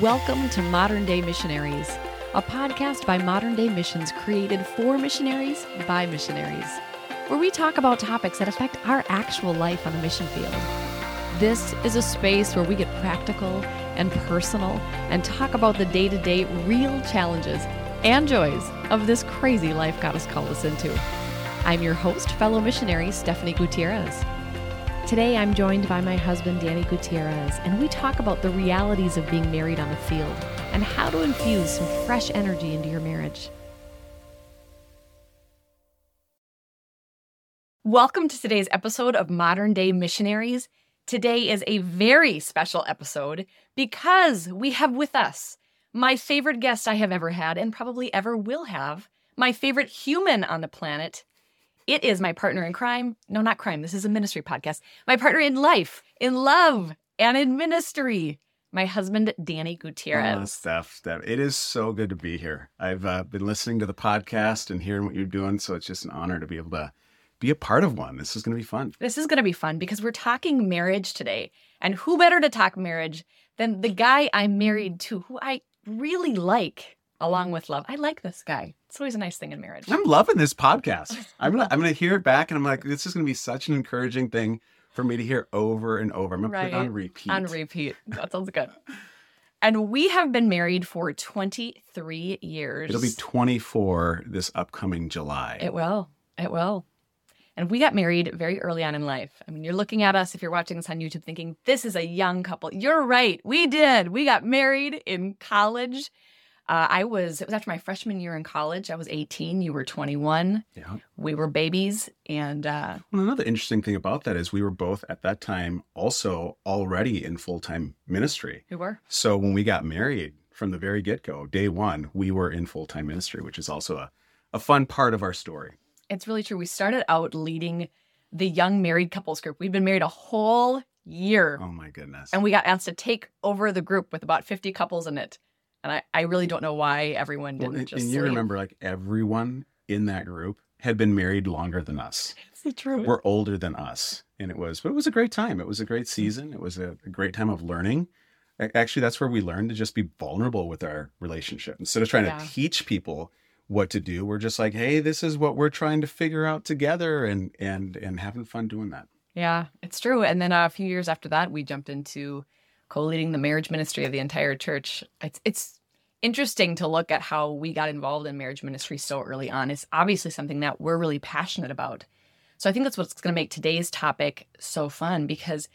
Welcome to Modern Day Missionaries, a podcast by Modern Day Missions created for missionaries by missionaries, where we talk about topics that affect our actual life on the mission field. This is a space where we get practical and personal and talk about the day to day real challenges and joys of this crazy life God has called us into. I'm your host, fellow missionary Stephanie Gutierrez. Today, I'm joined by my husband, Danny Gutierrez, and we talk about the realities of being married on the field and how to infuse some fresh energy into your marriage. Welcome to today's episode of Modern Day Missionaries. Today is a very special episode because we have with us my favorite guest I have ever had and probably ever will have, my favorite human on the planet, it is my partner in crime. No, not crime. This is a ministry podcast. My partner in life, in love, and in ministry. My husband, Danny Gutierrez. Oh, Steph, Steph, it is so good to be here. I've uh, been listening to the podcast and hearing what you're doing, so it's just an honor to be able to be a part of one. This is going to be fun. This is going to be fun because we're talking marriage today. And who better to talk marriage than the guy I'm married to, who I really like along with love. I like this guy. It's always a nice thing in marriage. I'm loving this podcast. I'm gonna, I'm gonna hear it back and I'm like, this is gonna be such an encouraging thing for me to hear over and over. I'm gonna right. put it on repeat. On repeat. That sounds good. and we have been married for 23 years. It'll be 24 this upcoming July. It will. It will. And we got married very early on in life. I mean, you're looking at us if you're watching this on YouTube thinking, this is a young couple. You're right. We did. We got married in college uh, I was, it was after my freshman year in college. I was 18. You were 21. Yeah. We were babies. And uh, well, another interesting thing about that is we were both at that time also already in full time ministry. We were. So when we got married from the very get go, day one, we were in full time ministry, which is also a, a fun part of our story. It's really true. We started out leading the young married couples group. We've been married a whole year. Oh my goodness. And we got asked to take over the group with about 50 couples in it. And I, I really don't know why everyone didn't well, and, just. And you sleep. remember, like everyone in that group had been married longer than us. It's true. We're older than us, and it was, but it was a great time. It was a great season. It was a, a great time of learning. Actually, that's where we learned to just be vulnerable with our relationship instead of trying yeah. to teach people what to do. We're just like, hey, this is what we're trying to figure out together, and and and having fun doing that. Yeah, it's true. And then uh, a few years after that, we jumped into co-leading the marriage ministry of the entire church. It's it's interesting to look at how we got involved in marriage ministry so early on. It's obviously something that we're really passionate about. So I think that's what's going to make today's topic so fun because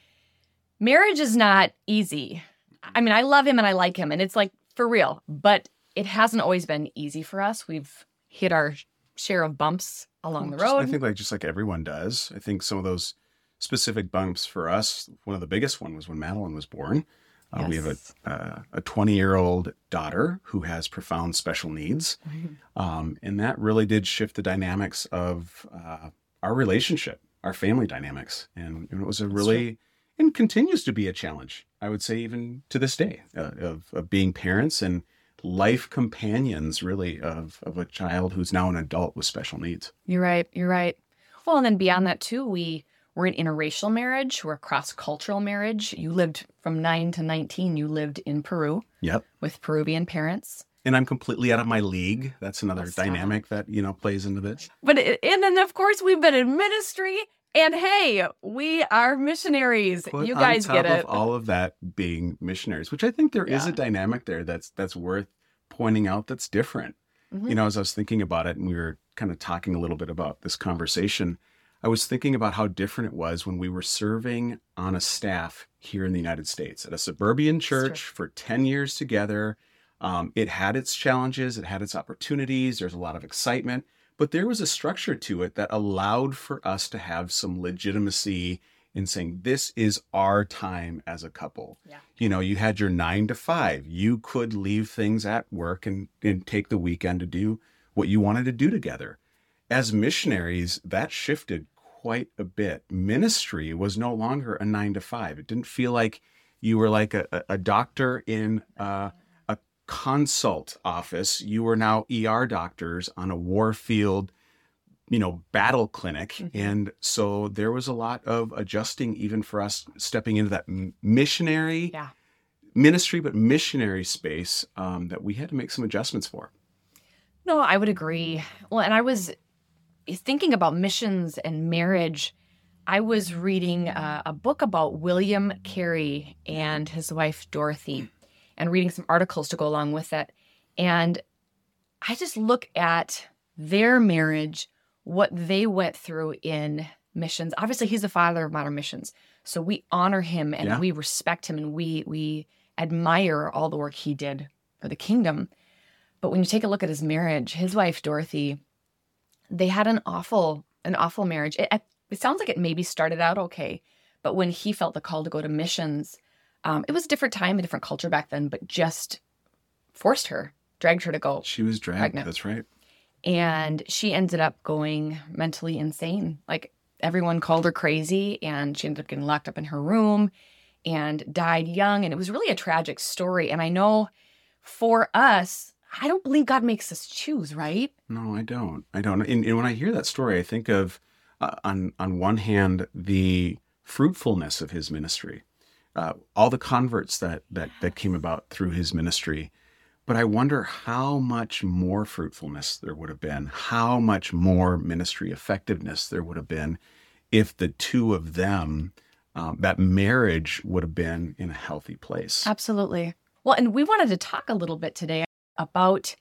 marriage is not easy. I mean, I love him and I like him and it's like for real, but it hasn't always been easy for us. We've hit our share of bumps along well, the road. Just, I think like just like everyone does. I think some of those specific bumps for us, one of the biggest one was when Madeline was born. Uh, yes. We have a uh, a 20 year old daughter who has profound special needs, mm-hmm. um, and that really did shift the dynamics of uh, our relationship, our family dynamics, and, and it was a really and continues to be a challenge. I would say even to this day uh, of of being parents and life companions, really of of a child who's now an adult with special needs. You're right. You're right. Well, and then beyond that too, we we're an interracial marriage. We're a cross cultural marriage. You lived from nine to 19, you lived in Peru. Yep. With Peruvian parents. And I'm completely out of my league. That's another That's dynamic that, you know, plays into this. But, it, and then of course, we've been in ministry. And hey, we are missionaries. Put you guys get it. Of all of that being missionaries, which I think there yeah. is a dynamic there that's that's worth pointing out that's different. Mm-hmm. You know, as I was thinking about it and we were kind of talking a little bit about this conversation, I was thinking about how different it was when we were serving on a staff here in the United States at a suburban church for 10 years together. Um, it had its challenges, it had its opportunities, there's a lot of excitement, but there was a structure to it that allowed for us to have some legitimacy in saying, this is our time as a couple. Yeah. You know, you had your nine to five, you could leave things at work and, and take the weekend to do what you wanted to do together as missionaries, that shifted quite a bit. Ministry was no longer a nine to five. It didn't feel like you were like a, a doctor in a consult office. You were now ER doctors on a war field, you know, battle clinic. Mm-hmm. And so there was a lot of adjusting, even for us stepping into that missionary. Yeah ministry but missionary space um, that we had to make some adjustments for. No, I would agree. Well, and I was thinking about missions and marriage. I was reading uh, a book about William Carey and his wife Dorothy, and reading some articles to go along with it. And I just look at their marriage, what they went through in missions. Obviously, he's the father of modern missions, so we honor him and yeah. we respect him and we we admire all the work he did for the kingdom. But when you take a look at his marriage, his wife Dorothy, they had an awful, an awful marriage. It, it sounds like it maybe started out okay, but when he felt the call to go to missions, um, it was a different time, a different culture back then, but just forced her, dragged her to go. She was dragged. Pregnant. That's right. And she ended up going mentally insane. Like everyone called her crazy, and she ended up getting locked up in her room and died young. And it was really a tragic story. And I know for us, I don't believe God makes us choose, right? No, I don't. I don't. And, and when I hear that story, I think of uh, on on one hand the fruitfulness of his ministry, uh, all the converts that that that came about through his ministry. But I wonder how much more fruitfulness there would have been, how much more ministry effectiveness there would have been if the two of them, um, that marriage would have been in a healthy place. Absolutely. Well, and we wanted to talk a little bit today about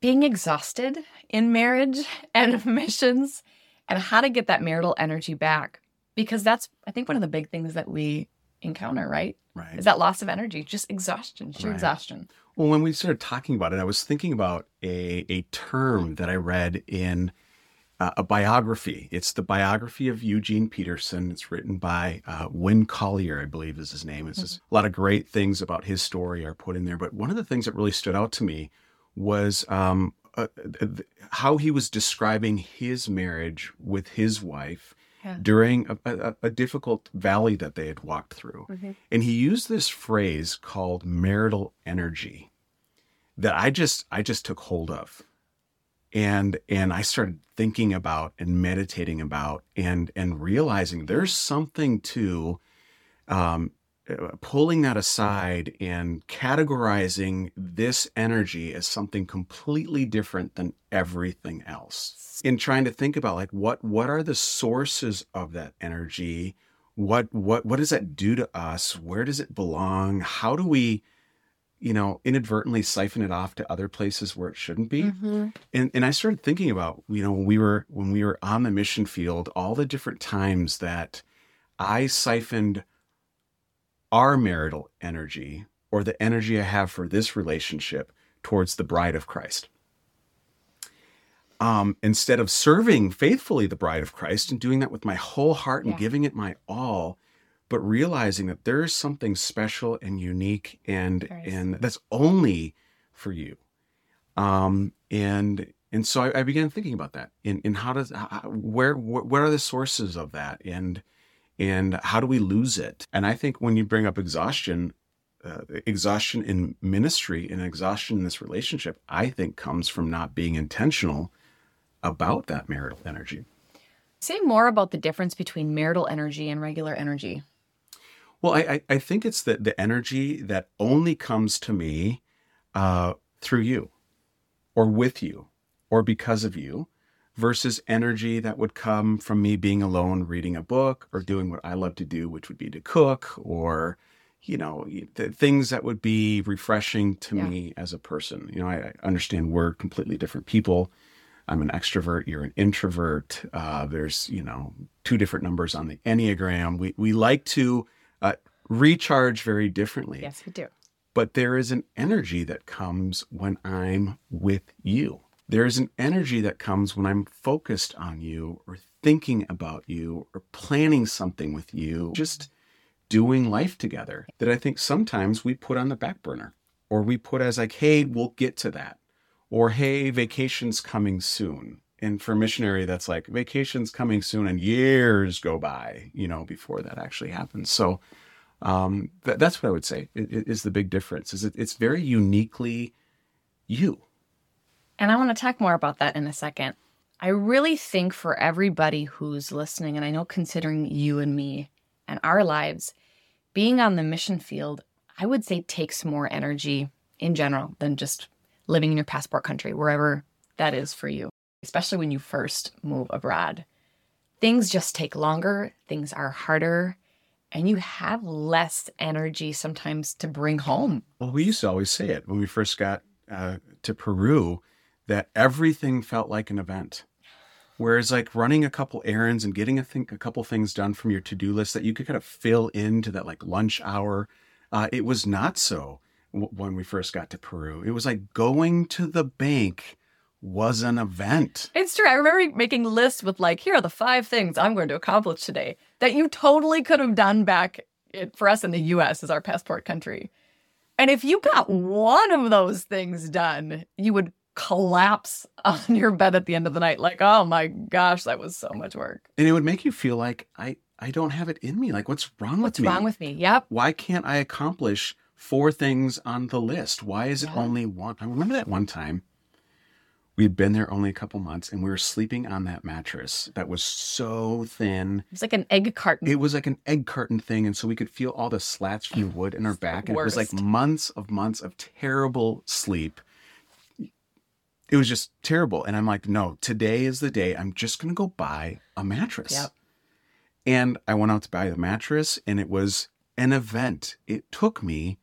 being exhausted in marriage and missions and how to get that marital energy back. Because that's, I think, one of the big things that we encounter, right? Right. Is that loss of energy, just exhaustion, sheer right. exhaustion. Well, when we started talking about it, I was thinking about a, a term that I read in uh, a biography. It's the biography of Eugene Peterson. It's written by uh, Winn Collier, I believe is his name. It's mm-hmm. a lot of great things about his story are put in there. But one of the things that really stood out to me was um, uh, how he was describing his marriage with his wife yeah. during a, a, a, difficult valley that they had walked through. Mm-hmm. And he used this phrase called marital energy that I just I just took hold of and and I started thinking about and meditating about and and realizing there's something to um, uh, pulling that aside and categorizing this energy as something completely different than everything else. In trying to think about like what what are the sources of that energy? What what what does that do to us? Where does it belong? How do we you know, inadvertently siphon it off to other places where it shouldn't be. Mm-hmm. And and I started thinking about, you know, when we were when we were on the mission field, all the different times that I siphoned our marital energy or the energy I have for this relationship towards the bride of Christ. Um, instead of serving faithfully the bride of Christ and doing that with my whole heart and yeah. giving it my all, but realizing that there is something special and unique and and that's only for you. Um and and so I, I began thinking about that. And and how does how, where what are the sources of that? And and how do we lose it? And i think when you bring up exhaustion uh, exhaustion in ministry and exhaustion in this relationship i think comes from not being intentional about that marital energy. Say more about the difference between marital energy and regular energy well, I, I think it's the, the energy that only comes to me uh, through you or with you or because of you versus energy that would come from me being alone reading a book or doing what I love to do, which would be to cook or, you know, the things that would be refreshing to yeah. me as a person. You know, I, I, understand we're completely different people. I'm an extrovert, you're an introvert. Uh, there's, you know, two different numbers on the Enneagram. We, we like to recharge very differently. Yes, we do. But there is an energy that comes when I'm with you. There is an energy that comes when I'm focused on you or thinking about you or planning something with you, just doing life together that I think sometimes we put on the back burner or we put as like, hey, we'll get to that. Or hey, vacation's coming soon. And for missionary, that's like vacation's coming soon and years go by, you know, before that actually happens. So um, that, that's what I would say is the big difference. Is it, it's very uniquely you. And I want to talk more about that in a second. I really think for everybody who's listening, and I know considering you and me and our lives, being on the mission field, I would say takes more energy in general than just living in your passport country, wherever that is for you, especially when you first move abroad. Things just take longer, things are harder, and you have less energy sometimes to bring home. Well, we used to always say it when we first got uh, to Peru that everything felt like an event. Whereas, like running a couple errands and getting a, think, a couple things done from your to do list that you could kind of fill into that like lunch hour, uh, it was not so w- when we first got to Peru. It was like going to the bank was an event. It's true. I remember making lists with like, here are the five things I'm going to accomplish today that you totally could have done back for us in the US as our passport country. And if you got one of those things done, you would collapse on your bed at the end of the night like, "Oh my gosh, that was so much work." And it would make you feel like I I don't have it in me. Like what's wrong what's with me? What's wrong with me? Yep. Why can't I accomplish four things on the list? Why is it yeah. only one? I remember that one time We'd been there only a couple months and we were sleeping on that mattress that was so thin. It was like an egg carton. It was like an egg carton thing. And so we could feel all the slats from the wood in our back. And it was like months of months of terrible sleep. It was just terrible. And I'm like, no, today is the day. I'm just going to go buy a mattress. Yep. And I went out to buy the mattress and it was an event. It took me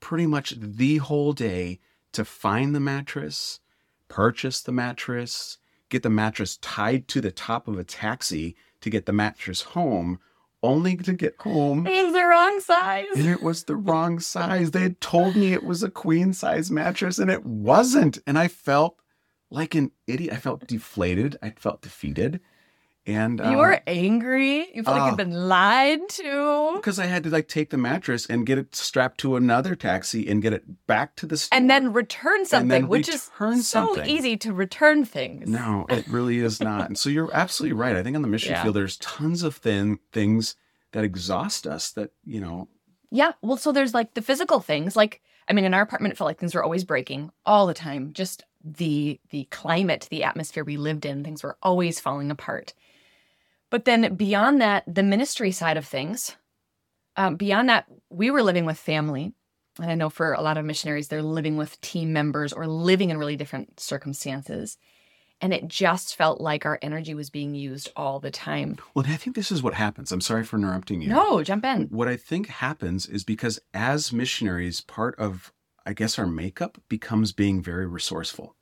pretty much the whole day to find the mattress purchase the mattress, get the mattress tied to the top of a taxi to get the mattress home, only to get home. It was the wrong size. And it was the wrong size. They had told me it was a queen size mattress and it wasn't. And I felt like an idiot. I felt deflated. I felt defeated. And you were um, angry. You felt uh, like you'd been lied to. Because I had to like take the mattress and get it strapped to another taxi and get it back to the store, and then return something, then which is so easy to return things. No, it really is not. and so you're absolutely right. I think on the mission yeah. field, there's tons of thin things that exhaust us. That you know. Yeah. Well, so there's like the physical things, like I mean, in our apartment, it felt like things were always breaking all the time. Just the the climate, the atmosphere we lived in, things were always falling apart. But then beyond that, the ministry side of things, um, beyond that, we were living with family. And I know for a lot of missionaries, they're living with team members or living in really different circumstances. And it just felt like our energy was being used all the time. Well, I think this is what happens. I'm sorry for interrupting you. No, jump in. What I think happens is because as missionaries, part of, I guess, our makeup becomes being very resourceful.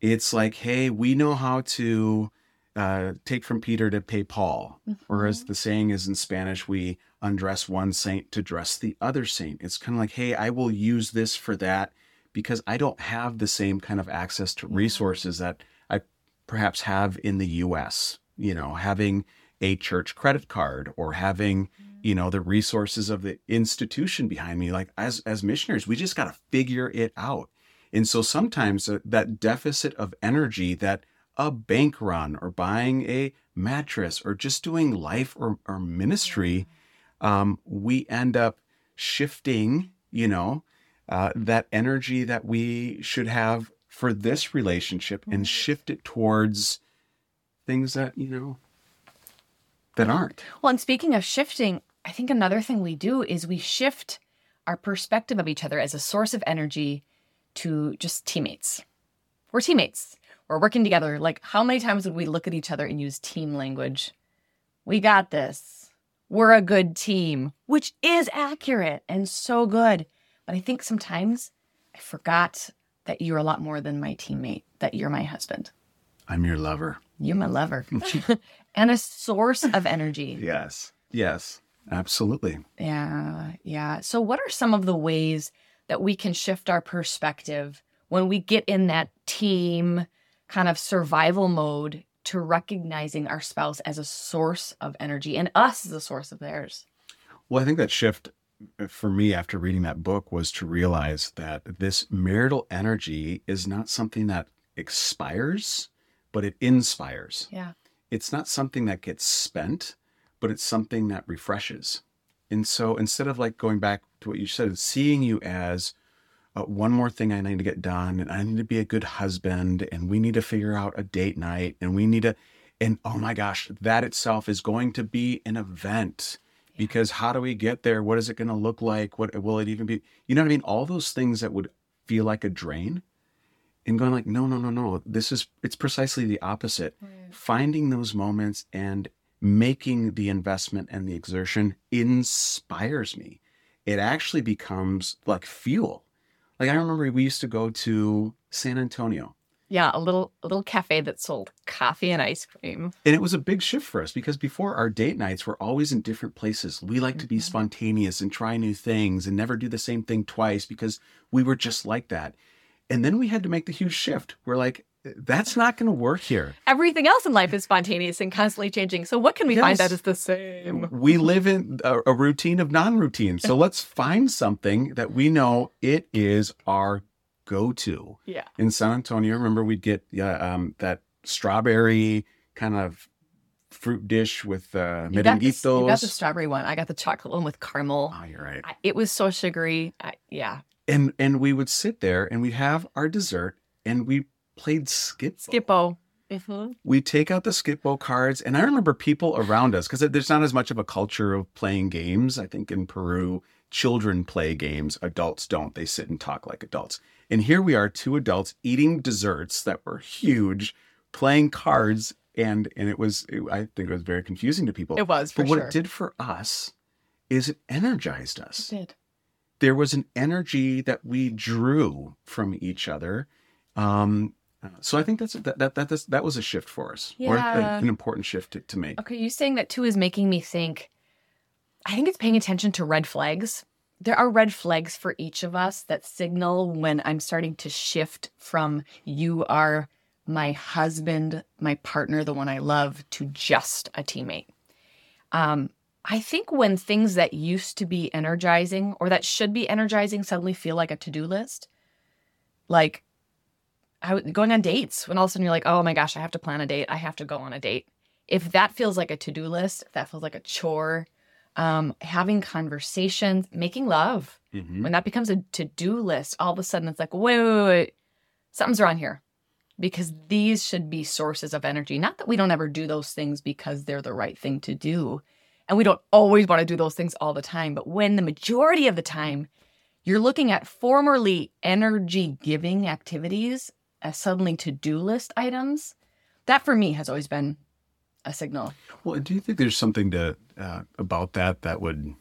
It's like, hey, we know how to uh, take from Peter to pay Paul. Mm-hmm. Or as the saying is in Spanish, we undress one saint to dress the other saint. It's kind of like, hey, I will use this for that because I don't have the same kind of access to resources that I perhaps have in the US. You know, having a church credit card or having you know the resources of the institution behind me like as as missionaries we just got to figure it out and so sometimes uh, that deficit of energy that a bank run or buying a mattress or just doing life or, or ministry, um, we end up shifting, you know, uh, that energy that we should have for this relationship and shift it towards things that, you know, that aren't. Well, and speaking of shifting, I think another thing we do is we shift our perspective of each other as a source of energy to just teammates. We're teammates we're working together. Like, how many times would we look at each other and use team language? We got this. We're a good team, which is accurate and so good. But I think sometimes I forgot that you're a lot more than my teammate, that you're my husband. I'm your lover. You're my lover. and a source of energy. Yes. Yes. Absolutely. Yeah. Yeah. So, what are some of the ways that we can shift our perspective when we get in that team kind of survival mode to recognizing our spouse as a source of energy and us as a source of theirs. Well, I think that shift uh, for me after reading that book was to realize that this marital energy is not something that expires, but it inspires. Yeah. It's not something that gets spent, but it's something that refreshes. And so instead of like going back to what you said, seeing you as uh, one more thing I need to get done, and I need to be a good husband, and we need to figure out a date night, and we need to, and oh my gosh, that itself is going to be an event. because how do we get there? What is it going to look like? What will it even be? You know what I mean? All those things that would feel like a drain and going like, no, no, no, no. This is, it's precisely the opposite. Right. Finding those moments and making the investment and the exertion inspires me. It actually becomes like fuel. Like I remember we used to go to San Antonio yeah, a little a little cafe that sold coffee and ice cream. And it was a big shift for us because before our date nights were always in different places. We like mm-hmm. to be mm-hmm. spontaneous and try new things and never do the same thing twice because we were just like that. And then we had to make the huge shift. We're like, that's not going to work here. Everything else in life is spontaneous and constantly changing. So what can we yes. find that is the same? We live in a, a routine of non-routine. So let's find something that we know it is our go to. Yeah. In San Antonio, remember we'd get yeah um, that strawberry kind of fruit dish with uh, you. Got you got the strawberry one. I got the chocolate one with caramel. Oh, you're right. I, it was so sugary. I, yeah. And and we would sit there and we'd have our dessert and we played skip. Skip-Bo. Mm-hmm. We take out the Skip-Bo cards, and I remember people around us because there's not as much of a culture of playing games. I think in Peru, children play games, adults don't. They sit and talk like adults. And here we are, two adults eating desserts that were huge, playing cards, and and it was it, I think it was very confusing to people. It was, but what it did for us is it energized us. It did. There was an energy that we drew from each other. Um, so I think that's that that that that was a shift for us, yeah. or an important shift to, to make. Okay, you saying that too is making me think. I think it's paying attention to red flags there are red flags for each of us that signal when I'm starting to shift from you are my husband, my partner, the one I love, to just a teammate. Um, I think when things that used to be energizing or that should be energizing suddenly feel like a to do list, like I, going on dates, when all of a sudden you're like, oh my gosh, I have to plan a date, I have to go on a date. If that feels like a to do list, if that feels like a chore, um, having conversations, making love. Mm-hmm. When that becomes a to do list, all of a sudden it's like, wait, wait, wait, something's wrong here. Because these should be sources of energy. Not that we don't ever do those things because they're the right thing to do. And we don't always want to do those things all the time. But when the majority of the time you're looking at formerly energy giving activities suddenly to do list items, that for me has always been a signal. Well, do you think there's something to uh, about that that would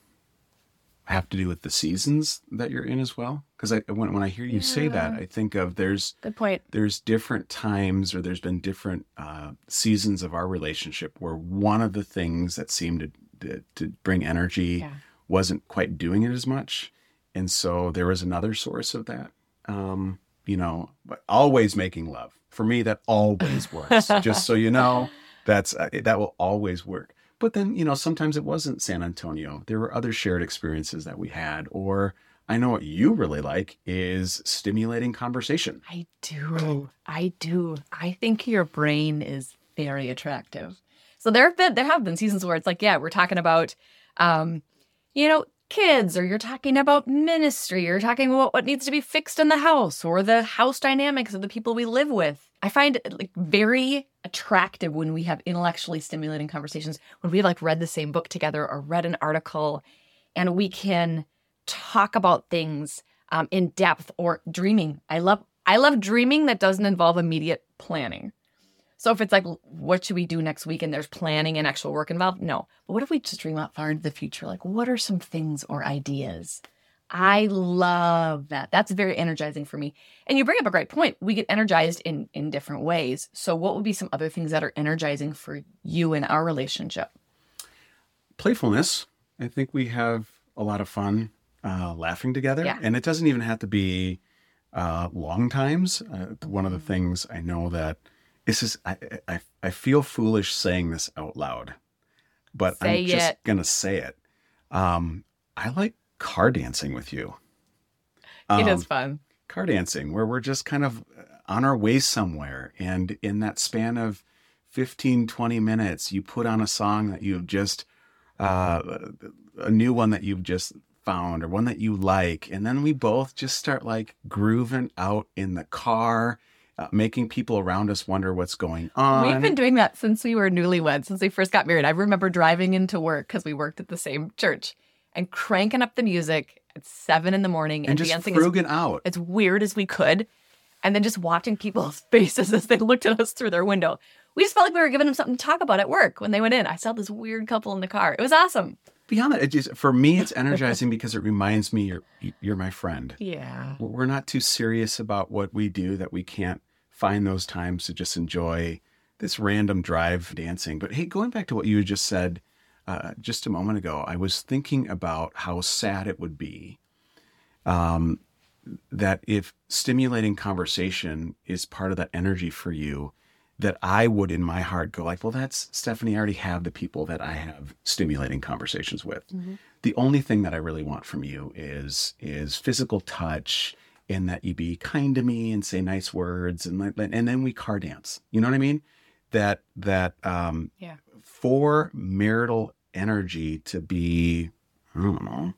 have to do with the seasons that you're in as well? Because I when when I hear you yeah. say that, I think of there's good point. There's different times, or there's been different uh, seasons of our relationship where one of the things that seemed to to, to bring energy yeah. wasn't quite doing it as much, and so there was another source of that. Um, you know, always making love for me that always works. just so you know that's uh, that will always work. But then, you know, sometimes it wasn't San Antonio. There were other shared experiences that we had or I know what you really like is stimulating conversation. I do. I do. I think your brain is very attractive. So there have been there have been seasons where it's like, yeah, we're talking about um, you know, kids, or you're talking about ministry, you're talking about what needs to be fixed in the house, or the house dynamics of the people we live with. I find it like very attractive when we have intellectually stimulating conversations, when we like read the same book together or read an article, and we can talk about things um, in depth or dreaming. I love I love dreaming that doesn't involve immediate planning. So if it's like, what should we do next week? And there's planning and actual work involved. No. But what if we just dream out far into the future? Like, what are some things or ideas? I love that. That's very energizing for me. And you bring up a great point. We get energized in in different ways. So what would be some other things that are energizing for you in our relationship? Playfulness. I think we have a lot of fun uh, laughing together, yeah. and it doesn't even have to be uh, long times. Uh, one of the things I know that this is I, I I feel foolish saying this out loud, but say I'm just gonna say it. Um, I like car dancing with you. Um, it is um, fun. Car dancing, where we're just kind of on our way somewhere, and in that span of 15, 20 minutes, you put on a song that you've just, uh, a new one that you've just found, or one that you like, and then we both just start like grooving out in the car uh, making people around us wonder what's going on. We've been doing that since we were newlyweds, since we first got married. I remember driving into work because we worked at the same church and cranking up the music at seven in the morning and, and just dancing as, out. as weird as we could. And then just watching people's faces as they looked at us through their window. We just felt like we were giving them something to talk about at work when they went in. I saw this weird couple in the car. It was awesome. Beyond that, it just for me, it's energizing because it reminds me you're you're my friend. Yeah. We're not too serious about what we do that we can't find those times to just enjoy this random drive dancing. But hey, going back to what you just said uh, just a moment ago, I was thinking about how sad it would be um, that if stimulating conversation is part of that energy for you, that I would in my heart go like, well, that's Stephanie. I already have the people that I have stimulating conversations with. Mm-hmm. The only thing that I really want from you is is physical touch and that you be kind to me and say nice words and and then we car dance. You know what I mean? That that um yeah. for marital energy to be I don't know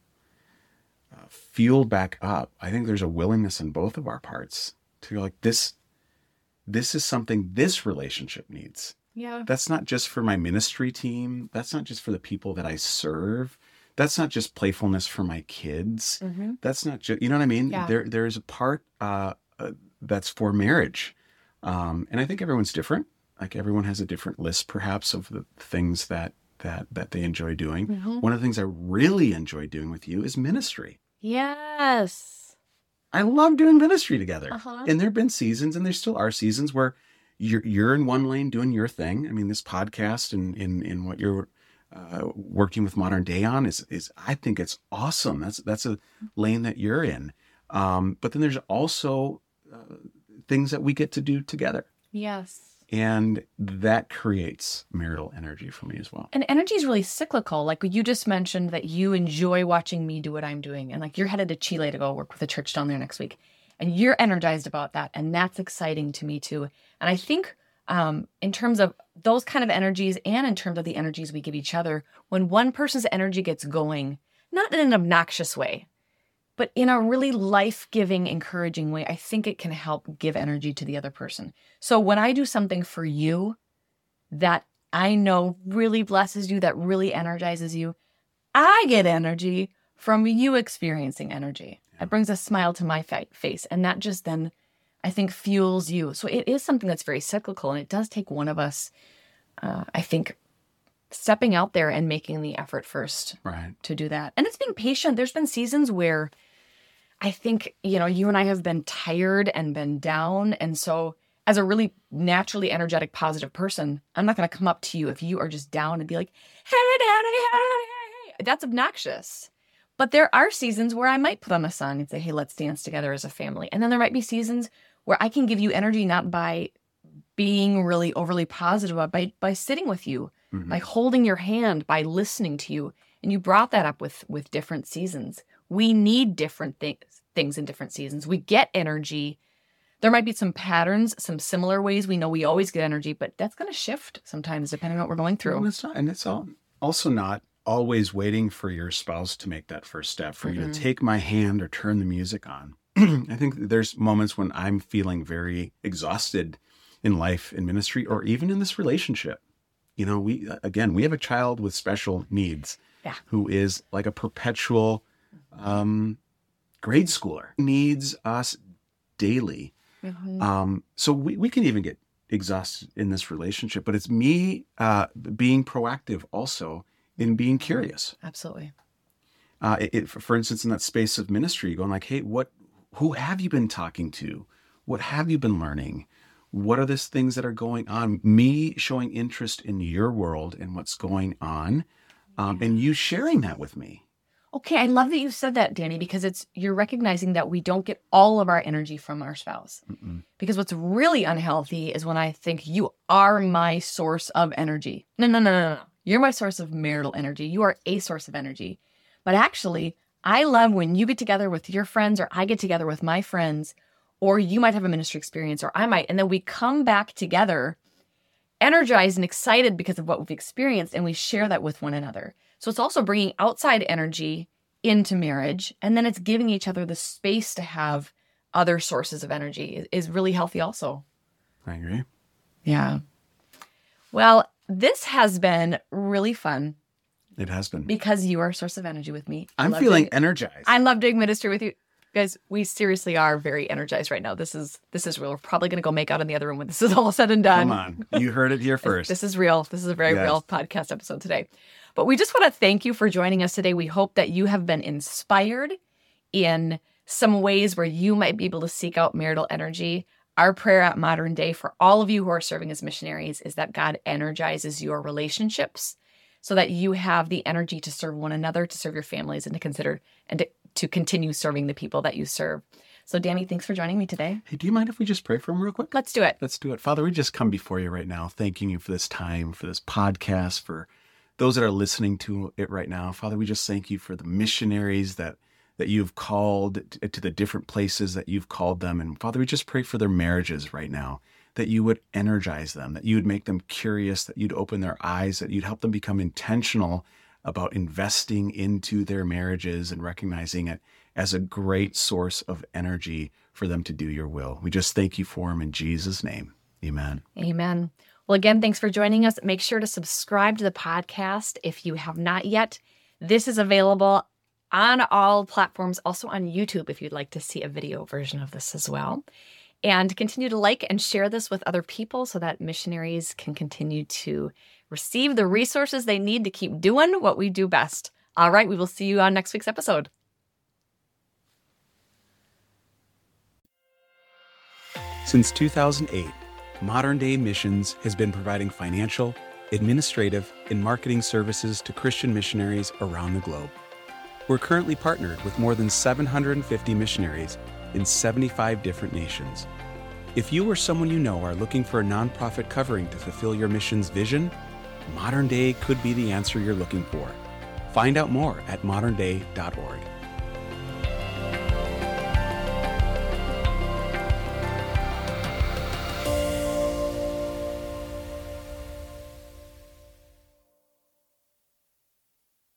uh, fueled back up. I think there's a willingness in both of our parts to like this this is something this relationship needs. Yeah. That's not just for my ministry team. That's not just for the people that I serve. That's not just playfulness for my kids. Mm-hmm. That's not just, you know what I mean? Yeah. There, there's a part uh, uh, that's for marriage. Um, and I think everyone's different. Like everyone has a different list, perhaps, of the things that that that they enjoy doing. Mm-hmm. One of the things I really enjoy doing with you is ministry. Yes. I love doing ministry together. Uh-huh. And there have been seasons, and there still are seasons where you're you're in one lane doing your thing. I mean, this podcast and in in what you're uh, working with modern day on is is I think it's awesome. That's that's a lane that you're in. Um, but then there's also uh, things that we get to do together, Yes. And that creates marital energy for me as well. And energy is really cyclical. Like you just mentioned that you enjoy watching me do what I'm doing. And like you're headed to Chile to go work with a church down there next week. And you're energized about that. And that's exciting to me too. And I think um, in terms of those kind of energies and in terms of the energies we give each other, when one person's energy gets going, not in an obnoxious way, but in a really life giving, encouraging way, I think it can help give energy to the other person. So when I do something for you that I know really blesses you, that really energizes you, I get energy from you experiencing energy. It brings a smile to my fa- face. And that just then, I think, fuels you. So it is something that's very cyclical. And it does take one of us, uh, I think, stepping out there and making the effort first Right. to do that. And it's being patient. There's been seasons where I think, you know, you and I have been tired and been down. And so, as a really naturally energetic, positive person, I'm not going to come up to you if you are just down and be like, hey, Daddy, hey, hey, hey. That's obnoxious. But there are seasons where I might put on a song and say, hey, let's dance together as a family. And then there might be seasons where I can give you energy not by being really overly positive, but by, by sitting with you, Mhm. by holding your hand, by listening to you. And you brought that up with with different seasons. We need different things things in different seasons. We get energy. There might be some patterns, some similar ways we know we always get energy, but that's going to shift sometimes depending on what we're going through. And it's not, and it's all, also not always waiting for your spouse to make that first step for you Mhm. to take my hand or turn the music on. I think there's moments when I'm feeling very exhausted in life, in ministry, or even in this relationship. You know, we again, we have a child with special needs Yeah. who is like a perpetual um, grade schooler, needs us daily. Mhm. Um, so we, we can even get exhausted in this relationship, but it's me uh, being proactive also in being curious. Absolutely. Uh, it, it- for instance, in that space of ministry, going like, hey, what, who have you been talking to? What have you been learning? What are these things that are going on? Me showing interest in your world and what's going on, um, and you sharing that with me. Okay, I love that you said that, Danny, because it's you're recognizing that we don't get all of our energy from our spouse. Mm-mm. Because what's really unhealthy is when I think you are my source of energy. No, no, no, no, no. You're my source of marital energy. You are a source of energy. But actually, I love when you get together with your friends or I get together with my friends, or you might have a ministry experience or I might, and then we come back together energized and excited because of what we've experienced and we share that with one another. So it's also bringing outside energy into marriage and then it's giving each other the space to have other sources of energy is really healthy also. I agree. Yeah. Well, this has been really fun. It has been. Because you are a source of energy with me. I'm feeling doing, energized. I love doing ministry with you. Guys, we seriously are very energized right now. This is this is real. We're probably gonna go make out in the other room when this is all said and done. Come on. You heard it here first. this is real. This is a very yes. real podcast episode today. But we just want to thank you for joining us today. We hope that you have been inspired in some ways where you might be able to seek out marital energy. Our prayer at Modern Day for all of you who are serving as missionaries is that God energizes your relationships so that you have the energy to serve one another, to serve your families, and to consider and to, to continue serving the people that you serve. So, Danny, thanks for joining me today. Hey, do you mind if we just pray for him real quick? Let's do it. Let's do it. Father, we just come before you right now, thanking you for this time, for this podcast, for those that are listening to it right now. Father, we just thank you for the missionaries that that you've called to the different places that you've called them. And Father, we just pray for their marriages right now, that you would energize them, that you would make them curious, that you'd open their eyes, that you'd help them become intentional about investing into their marriages and recognizing it as a great source of energy for them to do your will. We just thank you for them in Jesus' name. Amen. Amen. Well, again, thanks for joining us. Make sure to subscribe to the podcast if you have not yet. This is available on all platforms, also on YouTube if you'd like to see a video version of this as well. And continue to like and share this with other people so that missionaries can continue to receive the resources they need to keep doing what we do best. All right, we will see you on next week's episode. Since 2008, Modern Day Missions has been providing financial, administrative, and marketing services to Christian missionaries around the globe. We're currently partnered with more than 750 missionaries in 75 different nations. If you or someone you know are looking for a nonprofit covering to fulfill your mission's vision, Modern Day could be the answer you're looking for. Find out more at modernday.org.